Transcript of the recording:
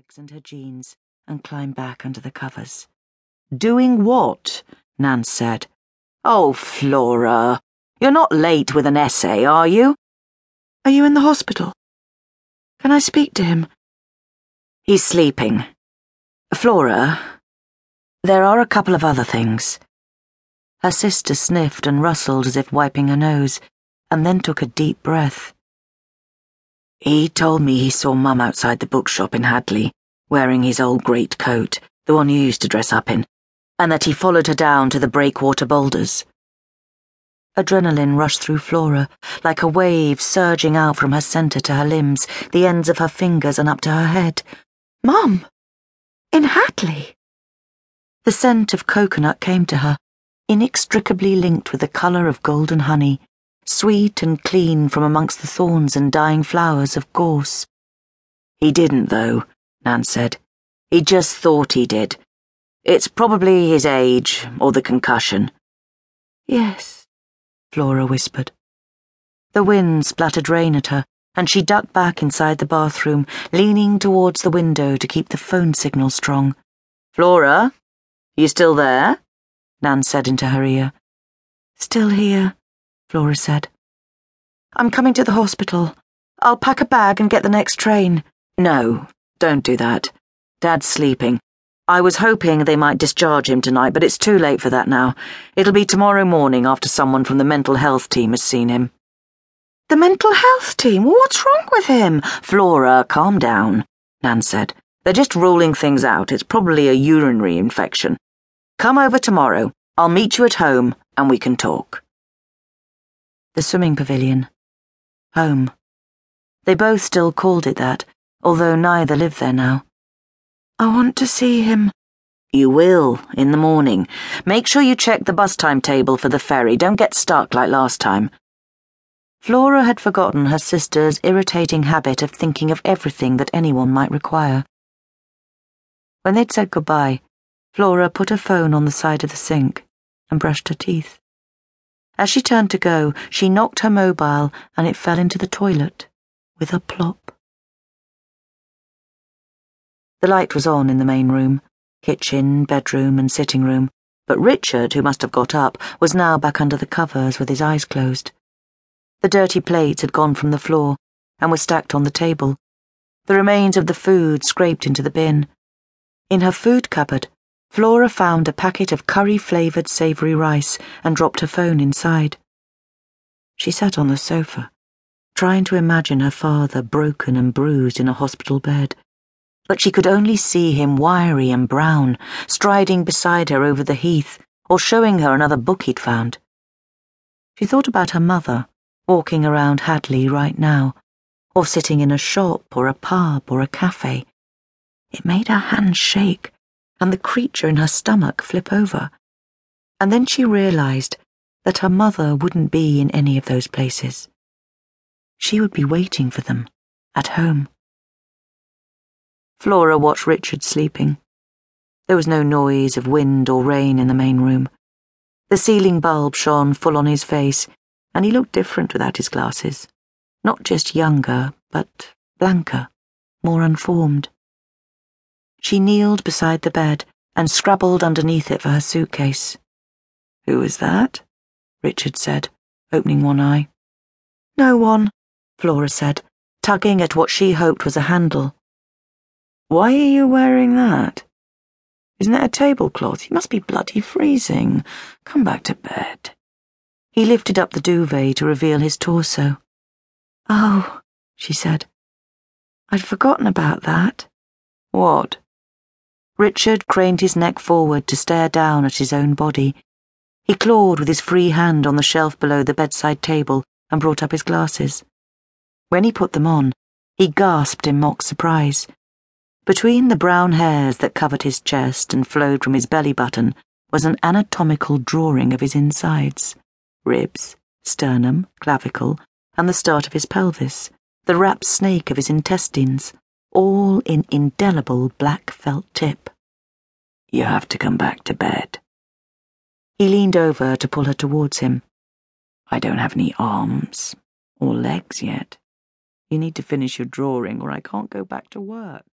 legs and her jeans and climbed back under the covers. Doing what? Nan said. Oh, Flora, you're not late with an essay, are you? Are you in the hospital? Can I speak to him? He's sleeping. Flora, there are a couple of other things. Her sister sniffed and rustled as if wiping her nose, and then took a deep breath. He told me he saw Mum outside the bookshop in Hadley, wearing his old great coat, the one you used to dress up in, and that he followed her down to the breakwater boulders. Adrenaline rushed through Flora, like a wave surging out from her centre to her limbs, the ends of her fingers and up to her head. Mum! In Hadley! The scent of coconut came to her, inextricably linked with the colour of golden honey sweet and clean from amongst the thorns and dying flowers of gorse. He didn't, though, Nan said. He just thought he did. It's probably his age or the concussion. Yes, Flora whispered. The wind splattered rain at her, and she ducked back inside the bathroom, leaning towards the window to keep the phone signal strong. Flora, you still there? Nan said into her ear. Still here. Flora said. I'm coming to the hospital. I'll pack a bag and get the next train. No, don't do that. Dad's sleeping. I was hoping they might discharge him tonight, but it's too late for that now. It'll be tomorrow morning after someone from the mental health team has seen him. The mental health team? What's wrong with him? Flora, calm down, Nan said. They're just ruling things out. It's probably a urinary infection. Come over tomorrow. I'll meet you at home and we can talk the swimming pavilion. Home. They both still called it that, although neither lived there now. I want to see him. You will, in the morning. Make sure you check the bus timetable for the ferry. Don't get stuck like last time. Flora had forgotten her sister's irritating habit of thinking of everything that anyone might require. When they'd said goodbye, Flora put her phone on the side of the sink and brushed her teeth. As she turned to go, she knocked her mobile and it fell into the toilet with a plop. The light was on in the main room kitchen, bedroom, and sitting room, but Richard, who must have got up, was now back under the covers with his eyes closed. The dirty plates had gone from the floor and were stacked on the table, the remains of the food scraped into the bin. In her food cupboard, Flora found a packet of curry flavoured savoury rice and dropped her phone inside. She sat on the sofa, trying to imagine her father broken and bruised in a hospital bed. But she could only see him wiry and brown, striding beside her over the heath, or showing her another book he'd found. She thought about her mother, walking around Hadley right now, or sitting in a shop or a pub or a cafe. It made her hands shake and the creature in her stomach flip over. And then she realized that her mother wouldn't be in any of those places. She would be waiting for them at home. Flora watched Richard sleeping. There was no noise of wind or rain in the main room. The ceiling bulb shone full on his face, and he looked different without his glasses. Not just younger, but blanker, more unformed. She kneeled beside the bed and scrabbled underneath it for her suitcase. Who is that? Richard said, opening one eye. No one, Flora said, tugging at what she hoped was a handle. Why are you wearing that? Isn't that a tablecloth? You must be bloody freezing. Come back to bed. He lifted up the duvet to reveal his torso. Oh, she said. I'd forgotten about that. What? Richard craned his neck forward to stare down at his own body. He clawed with his free hand on the shelf below the bedside table and brought up his glasses. When he put them on, he gasped in mock surprise. Between the brown hairs that covered his chest and flowed from his belly button was an anatomical drawing of his insides ribs, sternum, clavicle, and the start of his pelvis, the wrapped snake of his intestines all in indelible black felt tip. You have to come back to bed. He leaned over to pull her towards him. I don't have any arms or legs yet. You need to finish your drawing or I can't go back to work.